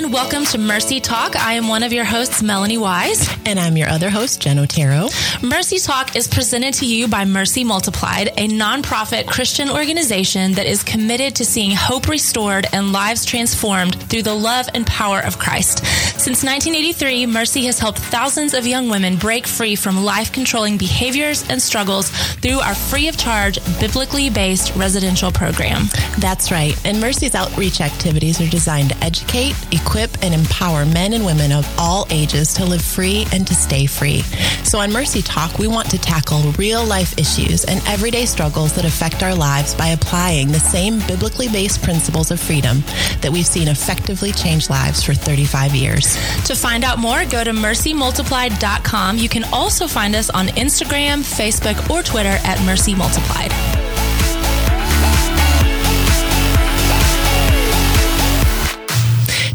everyone. Welcome to Mercy Talk. I am one of your hosts, Melanie Wise. And I'm your other host, Jen Otero. Mercy Talk is presented to you by Mercy Multiplied, a nonprofit Christian organization that is committed to seeing hope restored and lives transformed through the love and power of Christ. Since 1983, Mercy has helped thousands of young women break free from life controlling behaviors and struggles through our free of charge, biblically based residential program. That's right. And Mercy's outreach activities are designed to educate, equip, and empower men and women of all ages to live free and to stay free. So on Mercy Talk, we want to tackle real life issues and everyday struggles that affect our lives by applying the same biblically based principles of freedom that we've seen effectively change lives for 35 years. To find out more, go to mercymultiplied.com. You can also find us on Instagram, Facebook, or Twitter at Mercy Multiplied.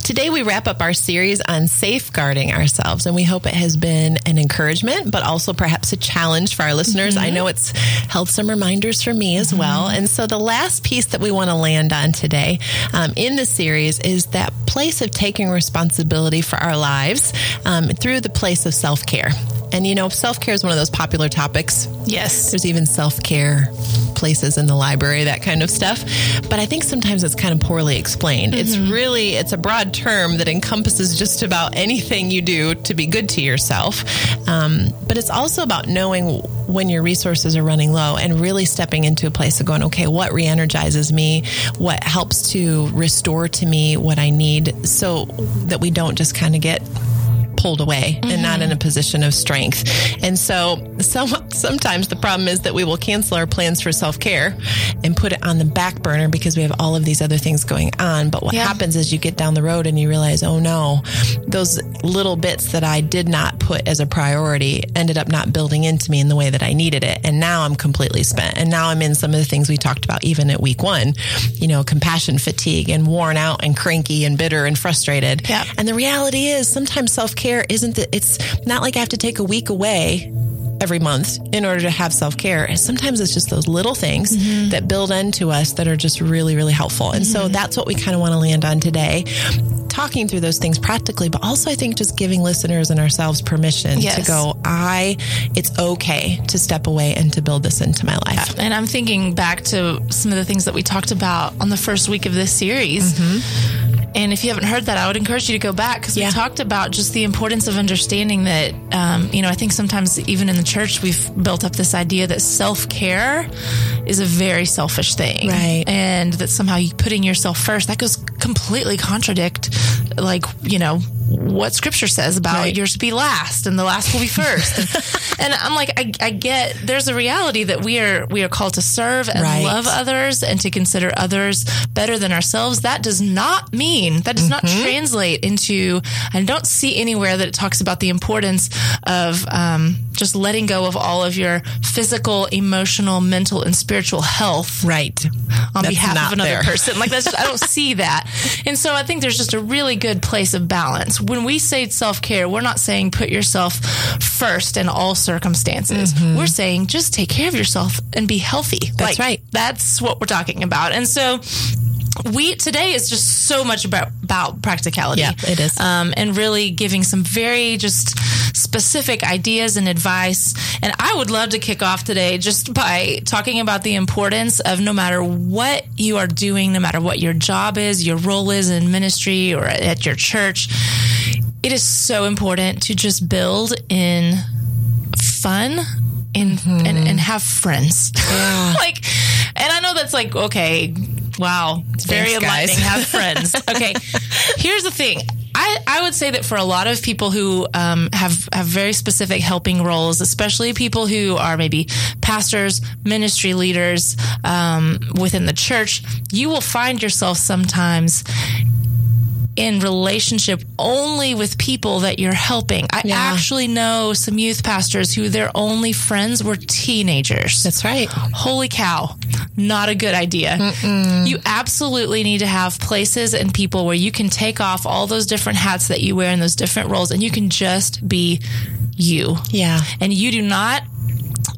Today, we wrap up our series on safeguarding ourselves, and we hope it has been an encouragement, but also perhaps a challenge for our listeners. Mm-hmm. I know it's held some reminders for me as mm-hmm. well. And so, the last piece that we want to land on today um, in the series is that place of taking responsibility for our lives um, through the place of self care. And you know, self care is one of those popular topics. Yes. There's even self care places in the library, that kind of stuff. But I think sometimes it's kind of poorly explained. Mm-hmm. It's really, it's a broad term that encompasses just about anything you do to be good to yourself. Um, but it's also about knowing when your resources are running low and really stepping into a place of going, okay, what re energizes me? What helps to restore to me what I need so that we don't just kind of get pulled away mm-hmm. and not in a position of strength. And so some, sometimes the problem is that we will cancel our plans for self care and put it on the back burner because we have all of these other things going on. But what yeah. happens is you get down the road and you realize, oh no, those little bits that I did not put as a priority ended up not building into me in the way that I needed it. And now I'm completely spent. And now I'm in some of the things we talked about even at week one, you know, compassion fatigue and worn out and cranky and bitter and frustrated. Yeah. And the reality is sometimes self care isn't that it's not like I have to take a week away every month in order to have self care. And sometimes it's just those little things mm-hmm. that build into us that are just really, really helpful. And mm-hmm. so that's what we kind of want to land on today. Talking through those things practically, but also I think just giving listeners and ourselves permission yes. to go, I, it's okay to step away and to build this into my life. And I'm thinking back to some of the things that we talked about on the first week of this series. Mm-hmm and if you haven't heard that, I would encourage you to go back because yeah. we talked about just the importance of understanding that, um, you know, I think sometimes even in the church, we've built up this idea that self care is a very selfish thing. Right. And that somehow you putting yourself first, that goes completely contradict, like, you know, what scripture says about right. yours to be last and the last will be first. and, I'm like, I, I, get there's a reality that we are we are called to serve and right. love others and to consider others better than ourselves. That does not mean that does mm-hmm. not translate into. I don't see anywhere that it talks about the importance of um, just letting go of all of your physical, emotional, mental, and spiritual health. Right. On that's behalf of another there. person. Like that's just, I don't see that. And so I think there's just a really good place of balance. When we say self care, we're not saying put yourself first in all circumstances. Mm-hmm. We're saying just take care of yourself and be healthy. That's like, right. That's what we're talking about. And so we today is just so much about about practicality. Yeah, it is, um, and really giving some very just specific ideas and advice. And I would love to kick off today just by talking about the importance of no matter what you are doing, no matter what your job is, your role is in ministry or at your church, it is so important to just build in fun and mm-hmm. and, and, have friends. Yeah. like, and I know that's like okay Wow. It's very Thanks, enlightening. Have friends. Okay. Here's the thing. I, I would say that for a lot of people who um, have have very specific helping roles, especially people who are maybe pastors, ministry leaders um, within the church, you will find yourself sometimes in relationship only with people that you're helping. I yeah. actually know some youth pastors who their only friends were teenagers. That's right. Holy cow. Not a good idea. Mm-mm. You absolutely need to have places and people where you can take off all those different hats that you wear in those different roles and you can just be you. Yeah. And you do not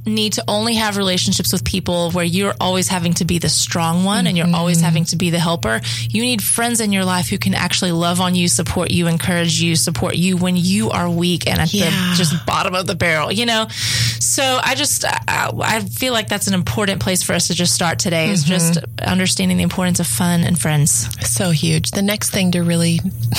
need to only have relationships with people where you're always having to be the strong one mm-hmm. and you're always having to be the helper. You need friends in your life who can actually love on you, support you, encourage you, support you when you are weak and at yeah. the just bottom of the barrel, you know? So I just, I, I, feel like that's an important place for us to just start today mm-hmm. is just understanding the importance of fun and friends. So huge. The next thing to really,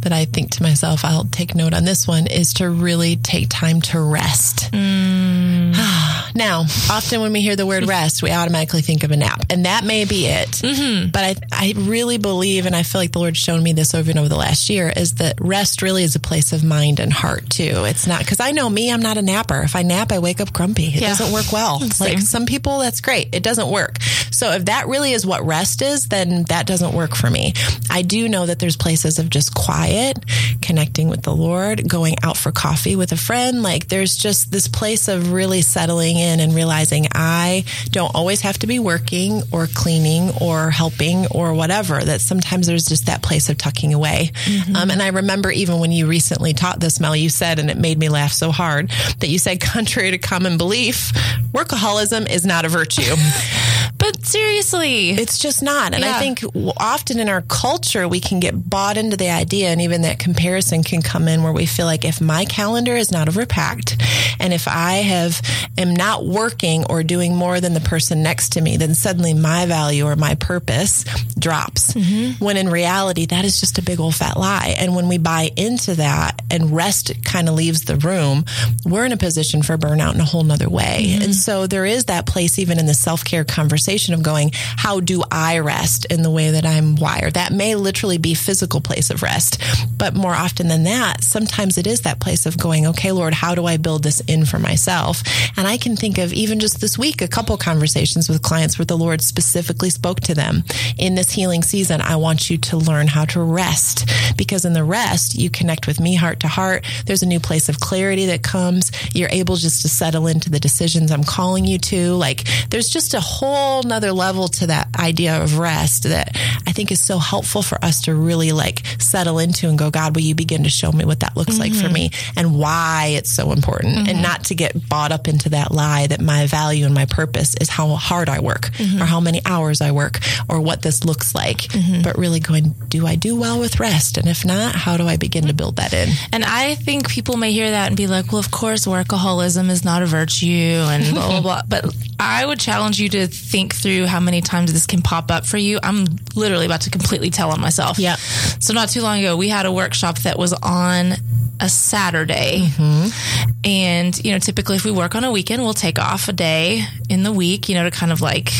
that I think to myself, I'll take note on this one is to really take time to rest. Mm. now, often when we hear the word rest, we automatically think of a nap, and that may be it. Mm-hmm. But I, I really believe, and I feel like the Lord's shown me this over and over the last year, is that rest really is a place of mind and heart too. It's not because I know me, I'm not a napper. If I nap, I wake up grumpy. It yeah. doesn't work well. Like some people, that's great. It doesn't work. So if that really is what rest is, then that doesn't work for me. I do know that there's places of just quiet, connecting with the Lord, going out for coffee with a friend. Like there's just this place of really settling in and realizing I don't always have to be working or cleaning or helping or whatever, that sometimes there's just that place of tucking away. Mm-hmm. Um, and I remember even when you recently taught this, Mel, you said, and it made me laugh so hard, that you said, contrary to common belief, workaholism is not a virtue. But seriously, it's just not. And yeah. I think often in our culture, we can get bought into the idea, and even that comparison can come in where we feel like if my calendar is not overpacked, and if I have am not working or doing more than the person next to me, then suddenly my value or my purpose drops. Mm-hmm. When in reality, that is just a big old fat lie. And when we buy into that and rest kind of leaves the room, we're in a position for burnout in a whole nother way. Mm-hmm. And so there is that place, even in the self care conversation conversation of going, how do I rest in the way that I'm wired? That may literally be physical place of rest, but more often than that, sometimes it is that place of going, okay, Lord, how do I build this in for myself? And I can think of even just this week, a couple conversations with clients where the Lord specifically spoke to them in this healing season. I want you to learn how to rest because in the rest, you connect with me heart to heart. There's a new place of clarity that comes. You're able just to settle into the decisions I'm calling you to. Like there's just a whole whole nother level to that idea of rest that I think is so helpful for us to really like settle into and go, God, will you begin to show me what that looks mm-hmm. like for mm-hmm. me and why it's so important mm-hmm. and not to get bought up into that lie that my value and my purpose is how hard I work mm-hmm. or how many hours I work or what this looks like, mm-hmm. but really going, do I do well with rest? And if not, how do I begin to build that in? And I think people may hear that and be like, well, of course, workaholism is not a virtue and blah, blah, blah. But I would challenge you to think through how many times this can pop up for you. I'm literally about to completely tell on myself. Yeah. So not too long ago, we had a workshop that was on a Saturday. Mm-hmm. And, you know, typically if we work on a weekend, we'll take off a day in the week, you know, to kind of like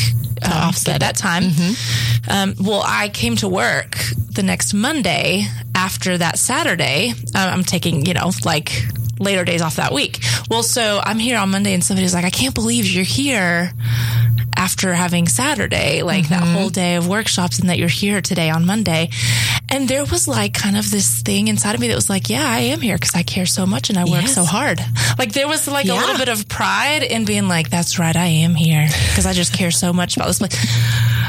um, offset that time. Mm-hmm. Um, well, I came to work the next Monday after that Saturday. Um, I'm taking, you know, like later days off that week. Well, so I'm here on Monday and somebody's like, I can't believe you're here after having Saturday, like mm-hmm. that whole day of workshops and that you're here today on Monday. And there was like kind of this thing inside of me that was like, yeah, I am here because I care so much and I work yes. so hard. Like there was like yeah. a little bit of pride in being like, that's right, I am here because I just care so much about this place.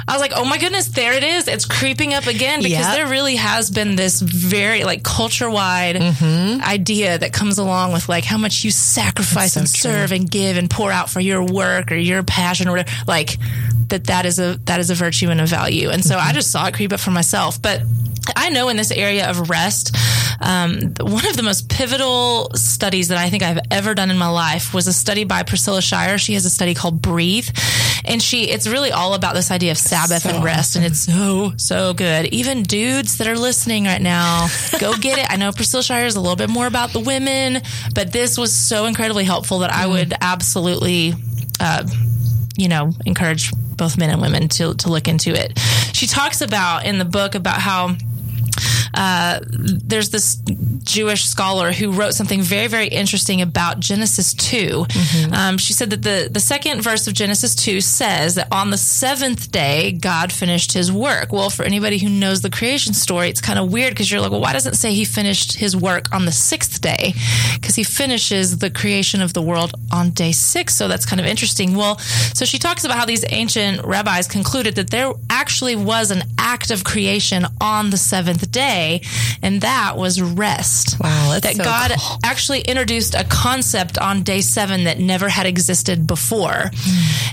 I was like, oh my goodness, there it is. It's creeping up again because yep. there really has been this very like culture wide mm-hmm. idea that comes along with like how much you sacrifice so and true. serve and give and pour out for your work or your passion or whatever. Like that that is a that is a virtue and a value. And so mm-hmm. I just saw it creep up for myself. But I know in this area of rest, um, one of the most pivotal studies that I think I've ever done in my life was a study by Priscilla Shirer. She has a study called Breathe, and she it's really all about this idea of Sabbath so and rest, awesome. and it's so so good. Even dudes that are listening right now, go get it. I know Priscilla Shirer is a little bit more about the women, but this was so incredibly helpful that I mm-hmm. would absolutely. Uh, you know, encourage both men and women to, to look into it. She talks about in the book about how uh, there's this Jewish scholar who wrote something very, very interesting about Genesis 2. Mm-hmm. Um, she said that the, the second verse of Genesis 2 says that on the seventh day, God finished his work. Well, for anybody who knows the creation story, it's kind of weird because you're like, well, why doesn't it say he finished his work on the sixth day? Because he finishes the creation of the world on day six. So that's kind of interesting. Well, so she talks about how these ancient rabbis concluded that there actually was an act of creation on the seventh day day, and that was rest. Wow, that's that so God cool. actually introduced a concept on day seven that never had existed before.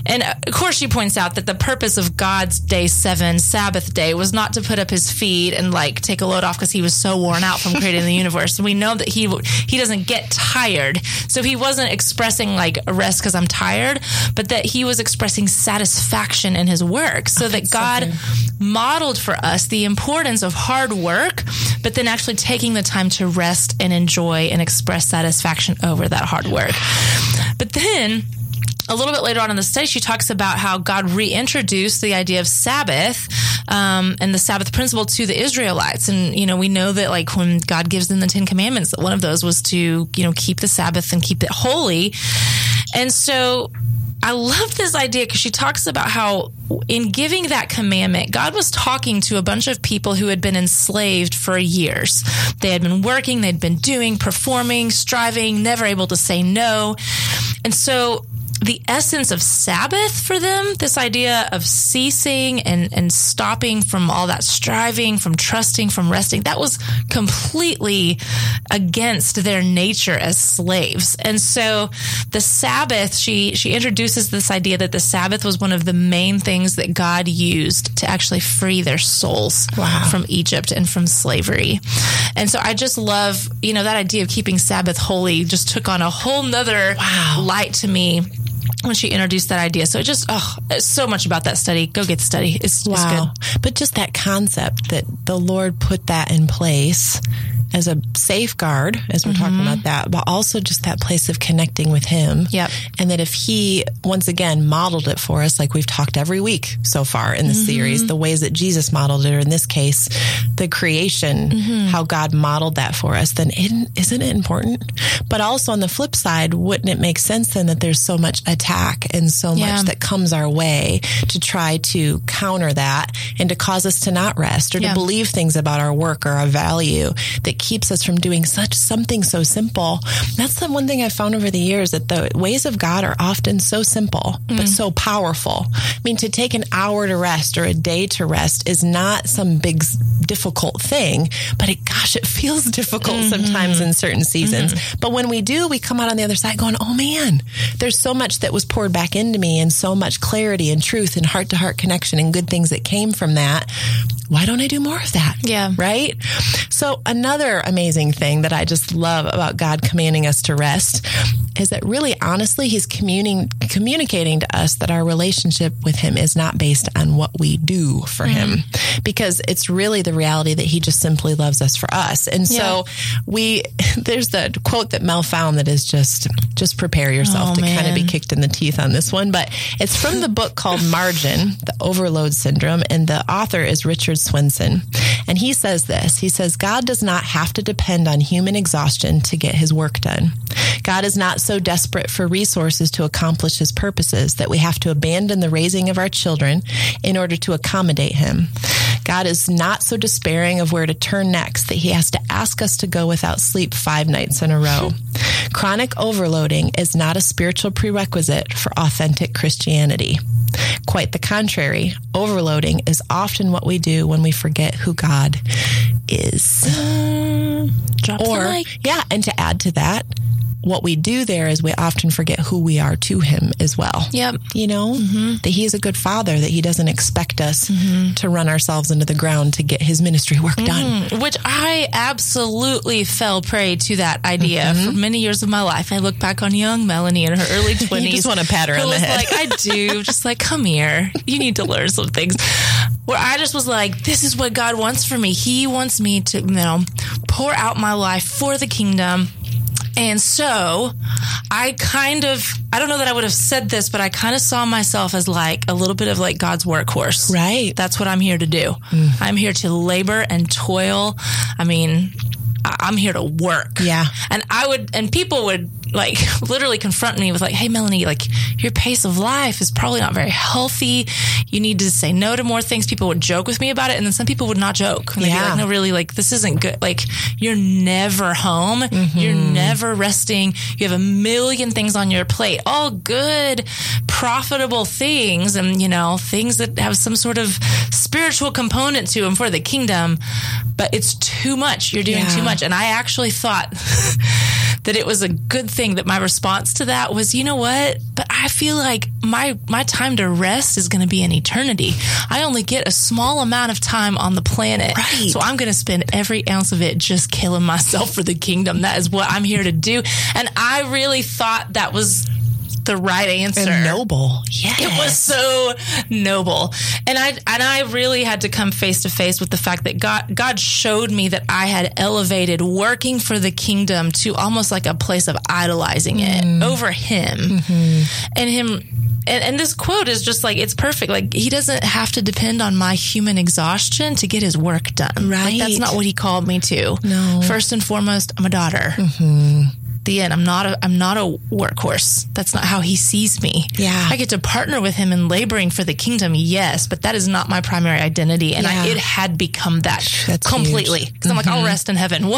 And uh, of course, she points out that the purpose of God's day seven Sabbath day was not to put up his feet and like take a load off because he was so worn out from creating the universe. We know that he he doesn't get tired, so he wasn't expressing like a rest because I'm tired, but that he was expressing satisfaction in his work, so that God modeled for us the importance of hard work, but then actually taking the time to rest and enjoy and express satisfaction over that hard work. But then a little bit later on in the study, she talks about how God reintroduced the idea of Sabbath um, and the Sabbath principle to the Israelites. And, you know, we know that like when God gives them the Ten Commandments, that one of those was to, you know, keep the Sabbath and keep it holy. And so I love this idea because she talks about how in giving that commandment, God was talking to a bunch of people who had been enslaved for years. They had been working, they'd been doing, performing, striving, never able to say no. And so the essence of Sabbath for them, this idea of ceasing and, and stopping from all that striving, from trusting, from resting, that was completely against their nature as slaves. And so the Sabbath, she, she introduces this idea that the Sabbath was one of the main things that God used to actually free their souls Wow. from Egypt and from slavery. And so I just love, you know, that idea of keeping Sabbath holy just took on a whole nother Wow. light to me when she introduced that idea. So it just, oh, so much about that study. Go get the study. It's, it's good. But just that concept that the Lord put that in place as a safeguard, as we're talking mm-hmm. about that, but also just that place of connecting with Him. Yep. And that if He, once again, modeled it for us, like we've talked every week so far in the mm-hmm. series, the ways that Jesus modeled it, or in this case, the creation, mm-hmm. how God modeled that for us, then isn't, isn't it important? But also on the flip side, wouldn't it make sense then that there's so much attack and so Yeah. much that comes our way to try to counter that and to cause us to not rest or Yeah. to believe things about our work or our value that keeps us from doing such something so simple. That's the one thing I've found over the years that the ways of God are often so simple, but mm-hmm. so powerful. I mean, to take an hour to rest or a day to rest is not some big difficult thing, but it, gosh, it feels difficult mm-hmm. sometimes in certain seasons. Mm-hmm. But when we do, we come out on the other side going, oh man, there's so much that was poured back into me and so much clarity and truth and heart to heart connection and good things that came from that. Why don't I do more of that? Yeah. Right? So, another amazing thing that I just love about God commanding us to rest is that really honestly, He's communing, communicating to us that our relationship with Him is not based on what we do for Him, mm-hmm. because it's really the reality that He just simply loves us for us. And so, we, there's the quote that Mel found that is just, just prepare yourself Oh, to kind of be kicked in the teeth on this one, but it's from the book called Margin, the overload syndrome, and the author is Richard Swenson. And he says this. He says, God does not have to depend on human exhaustion to get his work done. God is not so desperate for resources to accomplish his purposes that we have to abandon the raising of our children in order to accommodate him. God is not so despairing of where to turn next that he has to ask us to go without sleep five nights in a row. Chronic overloading is not a spiritual prerequisite for authentic Christianity. Quite the contrary, overloading is often what we do when we forget who God is. Drop the Or, mic. yeah, and to add to that, what we do there is we often forget who we are to Him as well. Yep. You know, mm-hmm. that He is a good Father, that He doesn't expect us mm-hmm. to run ourselves into the ground to get His ministry work mm-hmm. done. Which I absolutely fell prey to that idea for many years of my life. I look back on young Melanie in her early 20s. you just wanna pat her on the head. like, I do. Just like, come here. You need to learn some things. Where I just was like, this is what God wants for me. He wants me to, you know, pour out my life for the kingdom. And so I kind of, I don't know that I would have said this, but I kind of saw myself as like a little bit of like God's workhorse. Right. That's what I'm here to do. Mm. I'm here to labor and toil. I mean, I'm here to work. Yeah. And I would, and people would like literally confront me with like, "Hey, Melanie, like your pace of life is probably not very healthy. You need to say no to more things." People would joke with me about it, and then some people would not joke. And they'd be Yeah. like, "No, really, like this isn't good. Like you're never home. Mm-hmm. You're never resting. You have a million things on your plate, all good, profitable things, and you know things that have some sort of spiritual component to them for the kingdom. But it's too much. You're doing Yeah. too much. And I actually thought that it was a good thing that my response to that was, you know what? But I feel like my my time to rest is going to be an eternity. I only get a small amount of time on the planet. Right. So I'm going to spend every ounce of it just killing myself for the kingdom. That is what I'm here to do. And I really thought that was the right answer. And noble. Yes. It was so noble. And I and I really had to come face to face with the fact that God God showed me that I had elevated working for the kingdom to almost like a place of idolizing it mm. over him. Mm-hmm. And him and, and this quote is just like it's perfect. Like he doesn't have to depend on my human exhaustion to get his work done. Like that's not what he called me to. No. First and foremost, I'm a daughter. Mm-hmm. The end. I'm not a. I'm not a workhorse. That's not how he sees me. Yeah. I get to partner with him in laboring for the kingdom, yes, but that is not my primary identity. And I, it had become that That's completely. Because I'm like, I'll rest in heaven.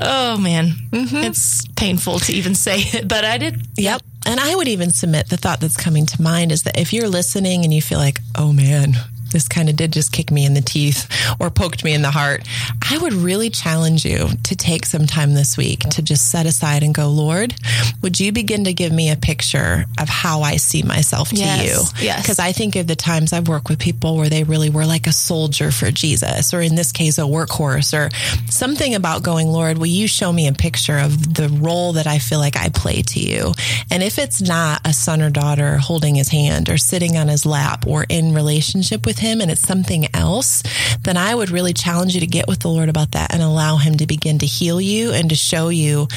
Oh, man. Mm-hmm. It's painful to even say it, but I did. Yep. And I would even submit the thought that's coming to mind is that if you're listening and you feel like, oh man, this kind of did just kick me in the teeth or poked me in the heart, I would really challenge you to take some time this week to just set aside and go, Lord, would you begin to give me a picture of how I see myself to Yes, you? yes. Because I think of the times I've worked with people where they really were like a soldier for Jesus, or in this case, a workhorse, or something about going, Lord, will you show me a picture of the role that I feel like I play to you? And if it's not a son or daughter holding his hand or sitting on his lap or in relationship with him and it's something else, then I would really challenge you to get with the Lord about that and allow him to begin to heal you and to show you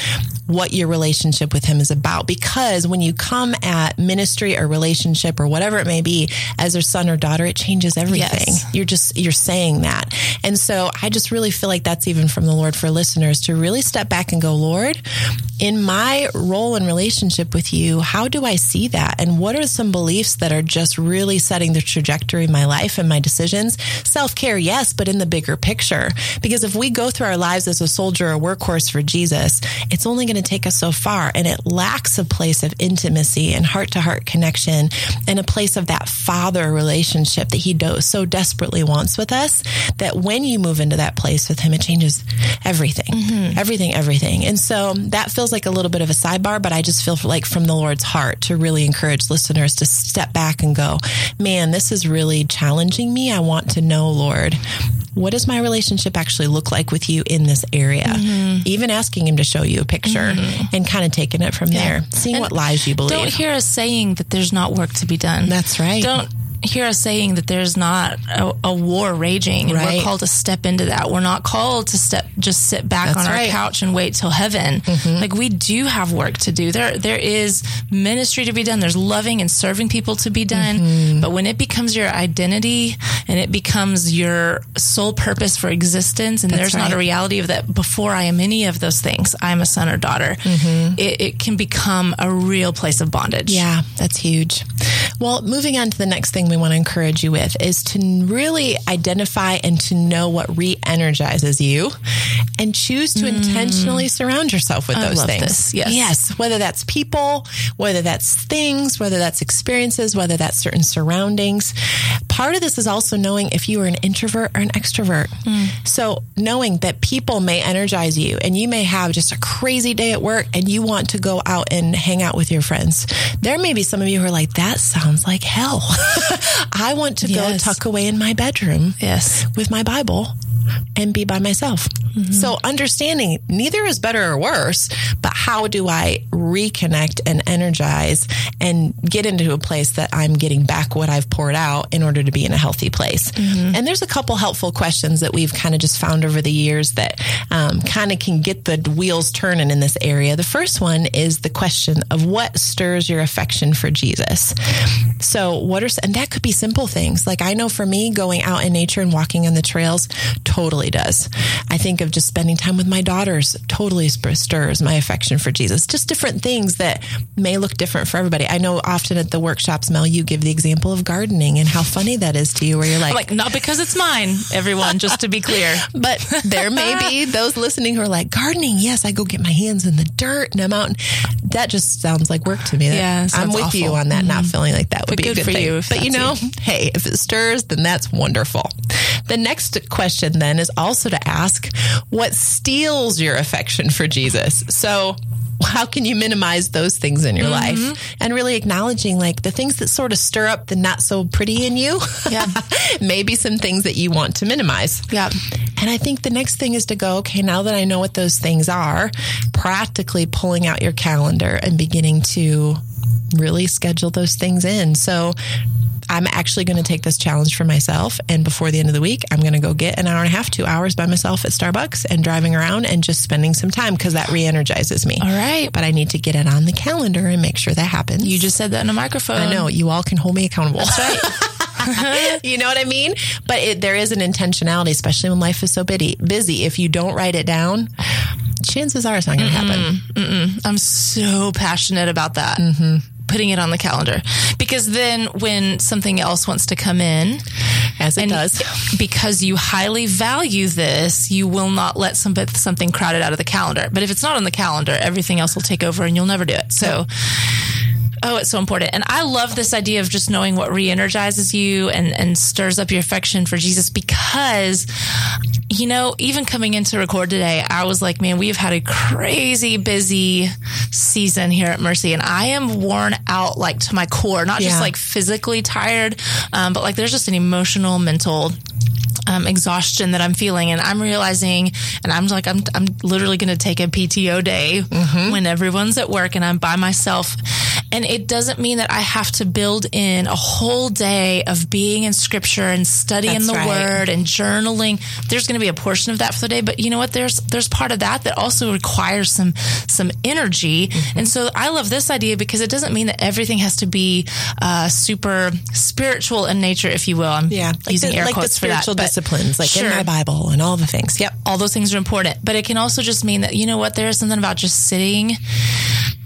what your relationship with him is about. Because when you come at ministry or relationship or whatever it may be as a son or daughter, it changes everything. Yes. You're just, you're saying that. And so I just really feel like that's even from the Lord for listeners to really step back and go, Lord, in my role and relationship with you, how do I see that? And what are some beliefs that are just really setting the trajectory of my life and my decisions? Self care, yes, but in the bigger picture. Because if we go through our lives as a soldier or workhorse for Jesus, it's only going to take us so far. And it lacks a place of intimacy and heart to heart connection and a place of that father relationship that he so desperately wants with us. That when you move into that place with him, it changes everything, mm-hmm. everything, everything. And so that feels like a little bit of a sidebar, but I just feel like from the Lord's heart to really encourage listeners to step back and go, man, this is really challenging me. I want to know, Lord, what does my relationship actually look like with you in this area? Mm-hmm. Even asking him to show you a picture mm-hmm. and kind of taking it from there, seeing And what lies you believe. Don't hear us saying that there's not work to be done. That's right. Don't hear us saying that there's not a, a war raging and Right. we're called to step into that. We're not called to step just sit back That's on our right. Mm-hmm. couch and wait till heaven. Like we do have work to do. There there is ministry to be done. There's loving and serving people to be done. Mm-hmm. But when it becomes your identity and it becomes your sole purpose for existence and That's there's not a reality of that before I am any of those things, I am a son or daughter. It, it can become a real place of bondage. Yeah, that's huge. Well, moving on to the next thing we want to encourage you with is to really identify and to know what re energizes you and choose to intentionally surround yourself with Mm. I those things. this. Yes. Yes. Whether that's people, whether that's things, whether that's experiences, whether that's certain surroundings. Part of this is also knowing if you are an introvert or an extrovert. Mm. So knowing that people may energize you and you may have just a crazy day at work and you want to go out and hang out with your friends. There may be some of you who are like, that sounds like hell. I want to Yes. go tuck away in my bedroom Yes. with my Bible and be by myself. So understanding neither is better or worse, but how do I reconnect and energize and get into a place that I'm getting back what I've poured out in order to be in a healthy place? And there's a couple helpful questions that we've kind of just found over the years that um, kind of can get the wheels turning in this area. The first one is the question of what stirs your affection for Jesus. So, what are, and that could be simple things. Like, I know for me, going out in nature and walking on the trails totally does. I think of just spending time with my daughters, totally stirs my affection for Jesus. Just different things that may look different for everybody. I know often at the workshops, Mel, you give the example of gardening and how funny that is to you, where you're like, like not because it's mine, everyone, just to be clear. But there may be those listening who are like, gardening, yes, I go get my hands in the dirt and I'm out. That just sounds like work to me. Yeah, I'm with awful. you on that, mm-hmm. not feeling like that would but be a good, good for thing. you. But you know, you. hey, if it stirs, then that's wonderful. The next question then is also to ask what steals your affection for Jesus? So, how can you minimize those things in your mm-hmm. life? And really acknowledging like the things that sort of stir up the not so pretty in you. Yeah. Maybe some things that you want to minimize. Yeah. And i think the next thing is to go okay now that i know what those things are practically pulling out your calendar and beginning to really schedule those things in so I'm actually going to take this challenge for myself. And before the end of the week, I'm going to go get an hour and a half, two hours by myself at Starbucks and driving around and just spending some time because that re energizes me. All right. But I need to get it on the calendar and make sure that happens. You just said that in a microphone. I know. You all can hold me accountable. That's right. you know what I mean? But it, there is an intentionality, especially when life is so busy. Busy. If you don't write it down, chances are it's not going to happen. Mm-mm. I'm so passionate about that. Mm-hmm putting it on the calendar. Because then when something else wants to come in as it does. because you highly value this you will not let some, something crowded out of the calendar. But if it's not on the calendar everything else will take over and you'll never do it. So Oh, it's so important. And I love this idea of just knowing what re energizes you and, and stirs up your affection for Jesus because, you know, even coming in to record today, I was like, man, we've had a crazy busy season here at Mercy and I am worn out like to my core, not yeah. just like physically tired, um, but like there's just an emotional, mental, um, exhaustion that I'm feeling, and I'm realizing, and I'm like, I'm I'm literally going to take a PTO day mm-hmm. when everyone's at work and I'm by myself, and it doesn't mean that I have to build in a whole day of being in scripture and studying That's the right. word and journaling. There's going to be a portion of that for the day, but you know what? There's, there's part of that that also requires some, some energy. Mm-hmm. And so I love this idea because it doesn't mean that everything has to be, uh, super spiritual in nature, if you will. I'm yeah, like using the, air like quotes for that. Disciplines, like sure. in my Bible and all the things. Yep. All those things are important, but it can also just mean that, you know what? There's something about just sitting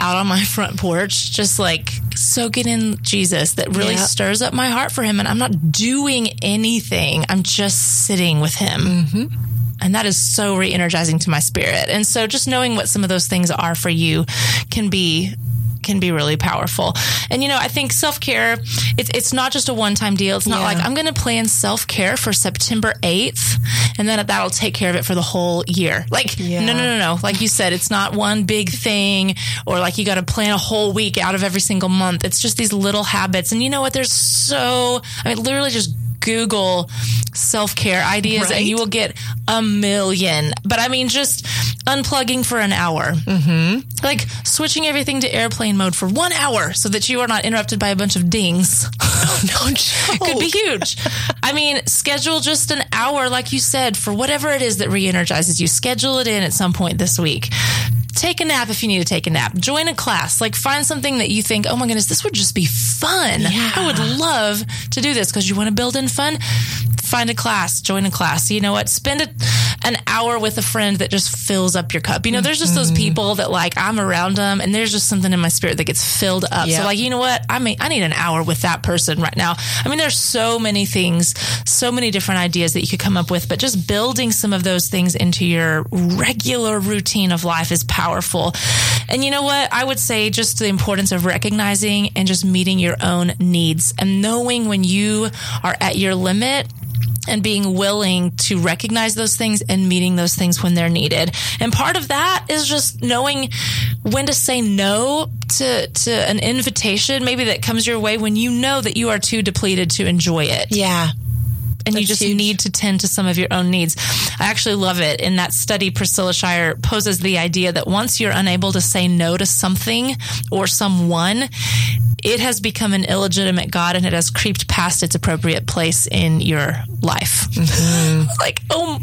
out on my front porch, just like soaking in Jesus that really yep. stirs up my heart for him. And I'm not doing anything, I'm just sitting with him. Mm-hmm. And that is so re energizing to my spirit. And so just knowing what some of those things are for you can be can be really powerful. And you know, I think self care it's it's not just a one time deal. It's not yeah. like I'm going to plan self care for September 8th and then that'll take care of it for the whole year. Like yeah. no no no no. Like you said, it's not one big thing or like you got to plan a whole week out of every single month. It's just these little habits. And you know what? There's so I mean literally just Google self care ideas right. and you will get a million. But I mean, just unplugging for an hour. Mm-hmm. Like switching everything to airplane mode for one hour so that you are not interrupted by a bunch of dings. Oh, no joke. Could be huge. I mean, schedule just an hour, like you said, for whatever it is that re energizes you. Schedule it in at some point this week take a nap if you need to take a nap. Join a class. Like find something that you think, oh my goodness, this would just be fun. Yeah. I would love to do this because you want to build in fun find a class, join a class. You know what? Spend a, an hour with a friend that just fills up your cup. You know, there's just those mm-hmm. people that like I'm around them and there's just something in my spirit that gets filled up. Yep. So like, you know what? I mean, I need an hour with that person right now. I mean, there's so many things, so many different ideas that you could come up with, but just building some of those things into your regular routine of life is powerful. And you know what? I would say just the importance of recognizing and just meeting your own needs and knowing when you are at your limit and being willing to recognize those things and meeting those things when they're needed. And part of that is just knowing when to say no to to an invitation maybe that comes your way when you know that you are too depleted to enjoy it. Yeah and That's you just huge. need to tend to some of your own needs. I actually love it. In that study, Priscilla Shirer poses the idea that once you're unable to say no to something or someone, it has become an illegitimate God and it has creeped past its appropriate place in your life. Mm-hmm. like, oh,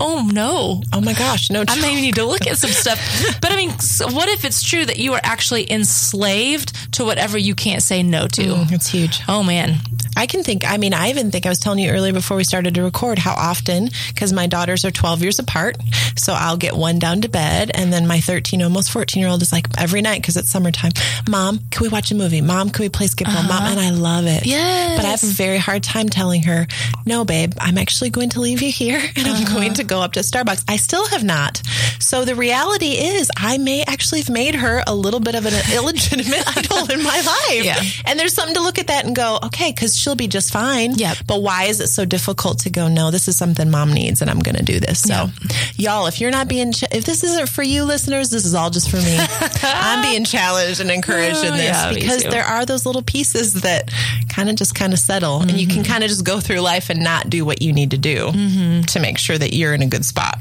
oh no. Oh my gosh, no. I may need to look at some stuff. But I mean, what if it's true that you are actually enslaved to whatever you can't say no to? Mm, it's huge. Oh man. I can think, I mean, I even think I was telling you earlier before we started to record how often, because my daughters are 12 years apart. So I'll get one down to bed. And then my 13, almost 14 year old is like every night, because it's summertime, Mom, can we watch a movie? Mom, can we play skip uh-huh. Mom, and I love it. Yes. But I have a very hard time telling her, no, babe, I'm actually going to leave you here and uh-huh. I'm going to go up to Starbucks. I still have not. So the reality is, I may actually have made her a little bit of an illegitimate idol in my life. Yeah. And there's something to look at that and go, okay, because she'll be just fine. Yeah. But why is it so difficult to go, no, this is something mom needs and I'm going to do this? So, yeah. y'all, if you're not being, ch- if this isn't for you listeners, this is all just for me. I'm being challenged and encouraged in this yeah, because there are those little pieces that kind of just kind of settle mm-hmm. and you can mm-hmm. kind of just go through life and not do what you need to do mm-hmm. to make sure that you're in a good spot.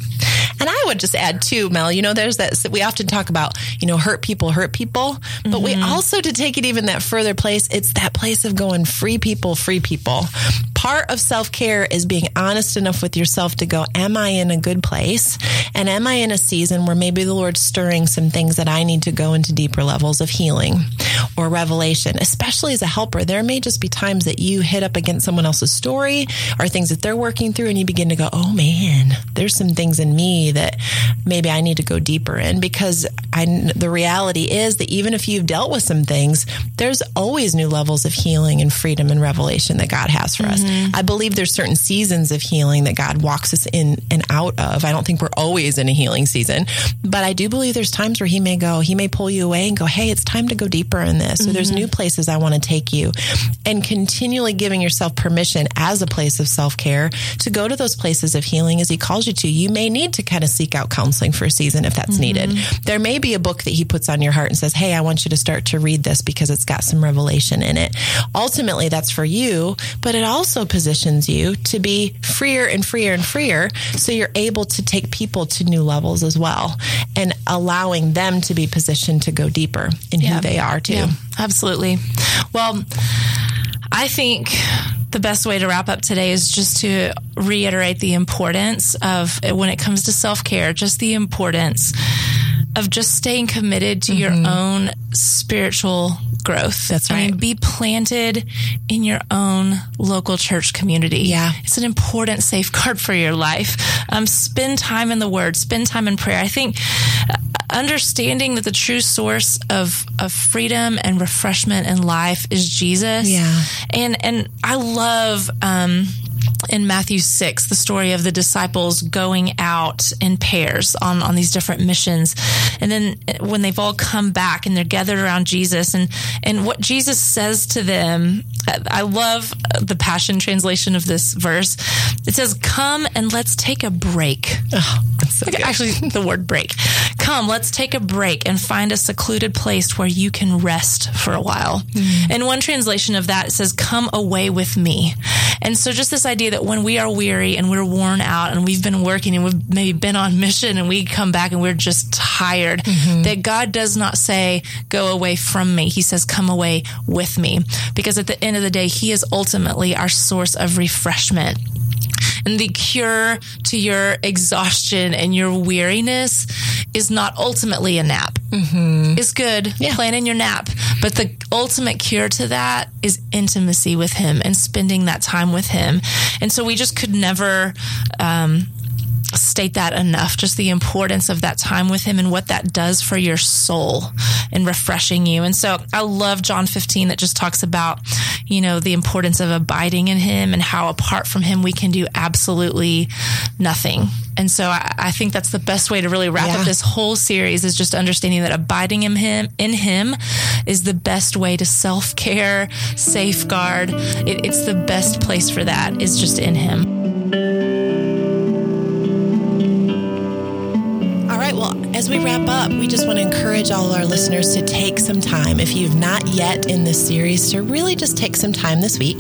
And I would just add too, Mel, you know, there's that, we often talk about, you know, hurt people hurt people, but mm-hmm. we also, to take it even that further place, it's that place of going free people, free people. Part of self care is being honest enough with yourself to go, am I in a good place? And am I in a season where maybe the Lord's stirring some things that I need to go into deeper levels of healing or revelation, especially as a helper? There may just be times that you hit up against someone else's story or things that they're working through and you begin to go, oh man, there's some things in me that maybe I need to go deeper in because I, the reality is that even if you've dealt with some things, there's always new levels of healing and freedom and revelation that God has for mm-hmm. us. I believe there's certain seasons of healing that God walks us in and out of. I don't think we're always in a healing season, but I do believe there's times where He may go, He may pull you away and go, Hey, it's time to go deeper in this. Mm-hmm. Or there's new places I want to take you. And continually giving yourself permission as a place of self care to go to those places of healing as He calls you to. You may need to kind of seek out counseling for a season if that's mm-hmm. needed. There may be a book that He puts on your heart and says, Hey, I want you to start to read this because it's got some revelation in it. Ultimately, that's for you, but it also positions you to be freer and freer and freer so you're able to take people to new levels as well and allowing them to be positioned to go deeper in yeah. who they are too. Yeah, absolutely. Well, I think the best way to wrap up today is just to reiterate the importance of when it comes to self care, just the importance of just staying committed to mm-hmm. your own spiritual growth. That's right. I mean, be planted in your own local church community. Yeah. It's an important safeguard for your life. Um, spend time in the word, spend time in prayer. I think uh, understanding that the true source of, of freedom and refreshment in life is Jesus. Yeah. And, and I love, um, in Matthew 6, the story of the disciples going out in pairs on, on these different missions. And then when they've all come back and they're gathered around Jesus and, and what Jesus says to them, I love the Passion translation of this verse. It says, Come and let's take a break. Oh, so Actually, the word break. Come, let's take a break and find a secluded place where you can rest for a while. Mm. And one translation of that says, Come away with me. And so just this idea that when we are weary and we're worn out and we've been working and we've maybe been on mission and we come back and we're just tired, mm-hmm. that God does not say, go away from me. He says, come away with me. Because at the end of the day, He is ultimately our source of refreshment. And the cure to your exhaustion and your weariness is not ultimately a nap. Mm-hmm. It's good. Yeah. Plan in your nap. But the ultimate cure to that is intimacy with Him and spending that time with Him. And so we just could never, um, state that enough just the importance of that time with him and what that does for your soul and refreshing you. And so i love john 15 that just talks about you know the importance of abiding in him and how apart from him we can do absolutely nothing. And so I, I think that's the best way to really wrap yeah. up this whole series is just understanding that abiding in him in him is the best way to self-care safeguard. It, it's the best place for that is just in him as we wrap up, we just want to encourage all our listeners to take some time, if you've not yet in this series, to really just take some time this week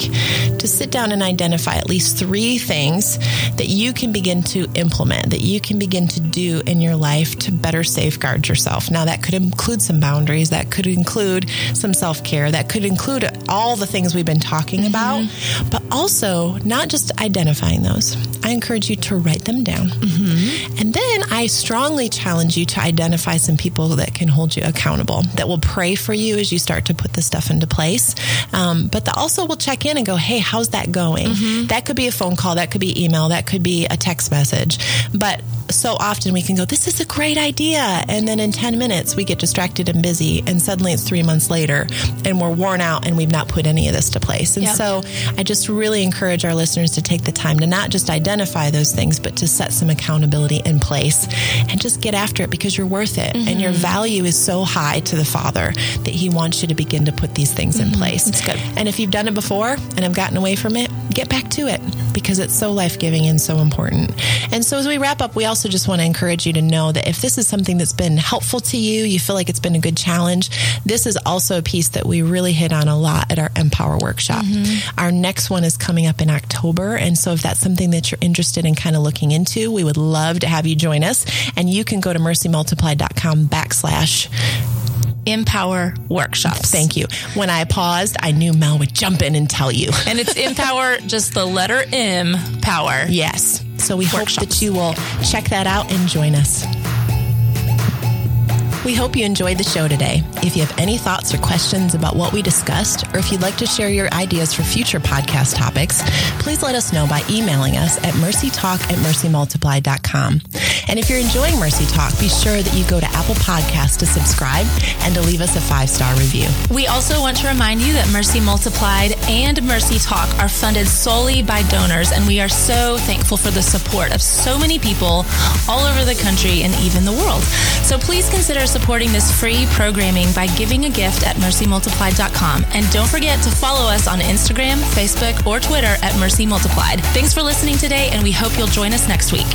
to sit down and identify at least three things that you can begin to implement, that you can begin to do in your life to better safeguard yourself. Now, that could include some boundaries, that could include some self care, that could include all the things we've been talking mm-hmm. about, but also not just identifying those. I encourage you to write them down. Mm-hmm. And then I strongly challenge you to identify some people that can hold you accountable, that will pray for you as you start to put this stuff into place, um, but that also will check in and go, hey, how's that going? Mm-hmm. That could be a phone call, that could be email, that could be a text message. But so often we can go, this is a great idea. And then in 10 minutes, we get distracted and busy. And suddenly it's three months later and we're worn out and we've not put any of this to place. And yep. so I just really encourage our listeners to take the time to not just identify those things, but to set some accountability in place and just get after it because you're worth it. Mm-hmm. And your mm-hmm. value is so high to the Father that He wants you to begin to put these things mm-hmm. in place. That's good. And if you've done it before and have gotten away from it, get back to it because it's so life giving and so important. And so as we wrap up, we also just want to encourage you to know that if this is something that's been helpful to you, you feel like it's been a good challenge, this is also a piece that we really hit on a lot at our Empower workshop. Mm-hmm. Our next one is coming up in October. And so if that's something that you're interested in kind of looking into, we would love to have you join us. And you can go to mercymultiplied.com backslash Empower workshops. Thank you. When I paused, I knew Mel would jump in and tell you. And it's Empower, just the letter M, power. Yes. So we workshops. hope that you will check that out and join us. We hope you enjoyed the show today. If you have any thoughts or questions about what we discussed, or if you'd like to share your ideas for future podcast topics, please let us know by emailing us at mercytalk at mercymultiplied.com. And if you're enjoying Mercy Talk, be sure that you go to Apple Podcasts to subscribe and to leave us a five star review. We also want to remind you that Mercy Multiplied and Mercy Talk are funded solely by donors, and we are so thankful for the support of so many people all over the country and even the world. So please consider supporting this free programming by giving a gift at mercymultiplied.com. And don't forget to follow us on Instagram, Facebook, or Twitter at Mercy Multiplied. Thanks for listening today, and we hope you'll join us next week.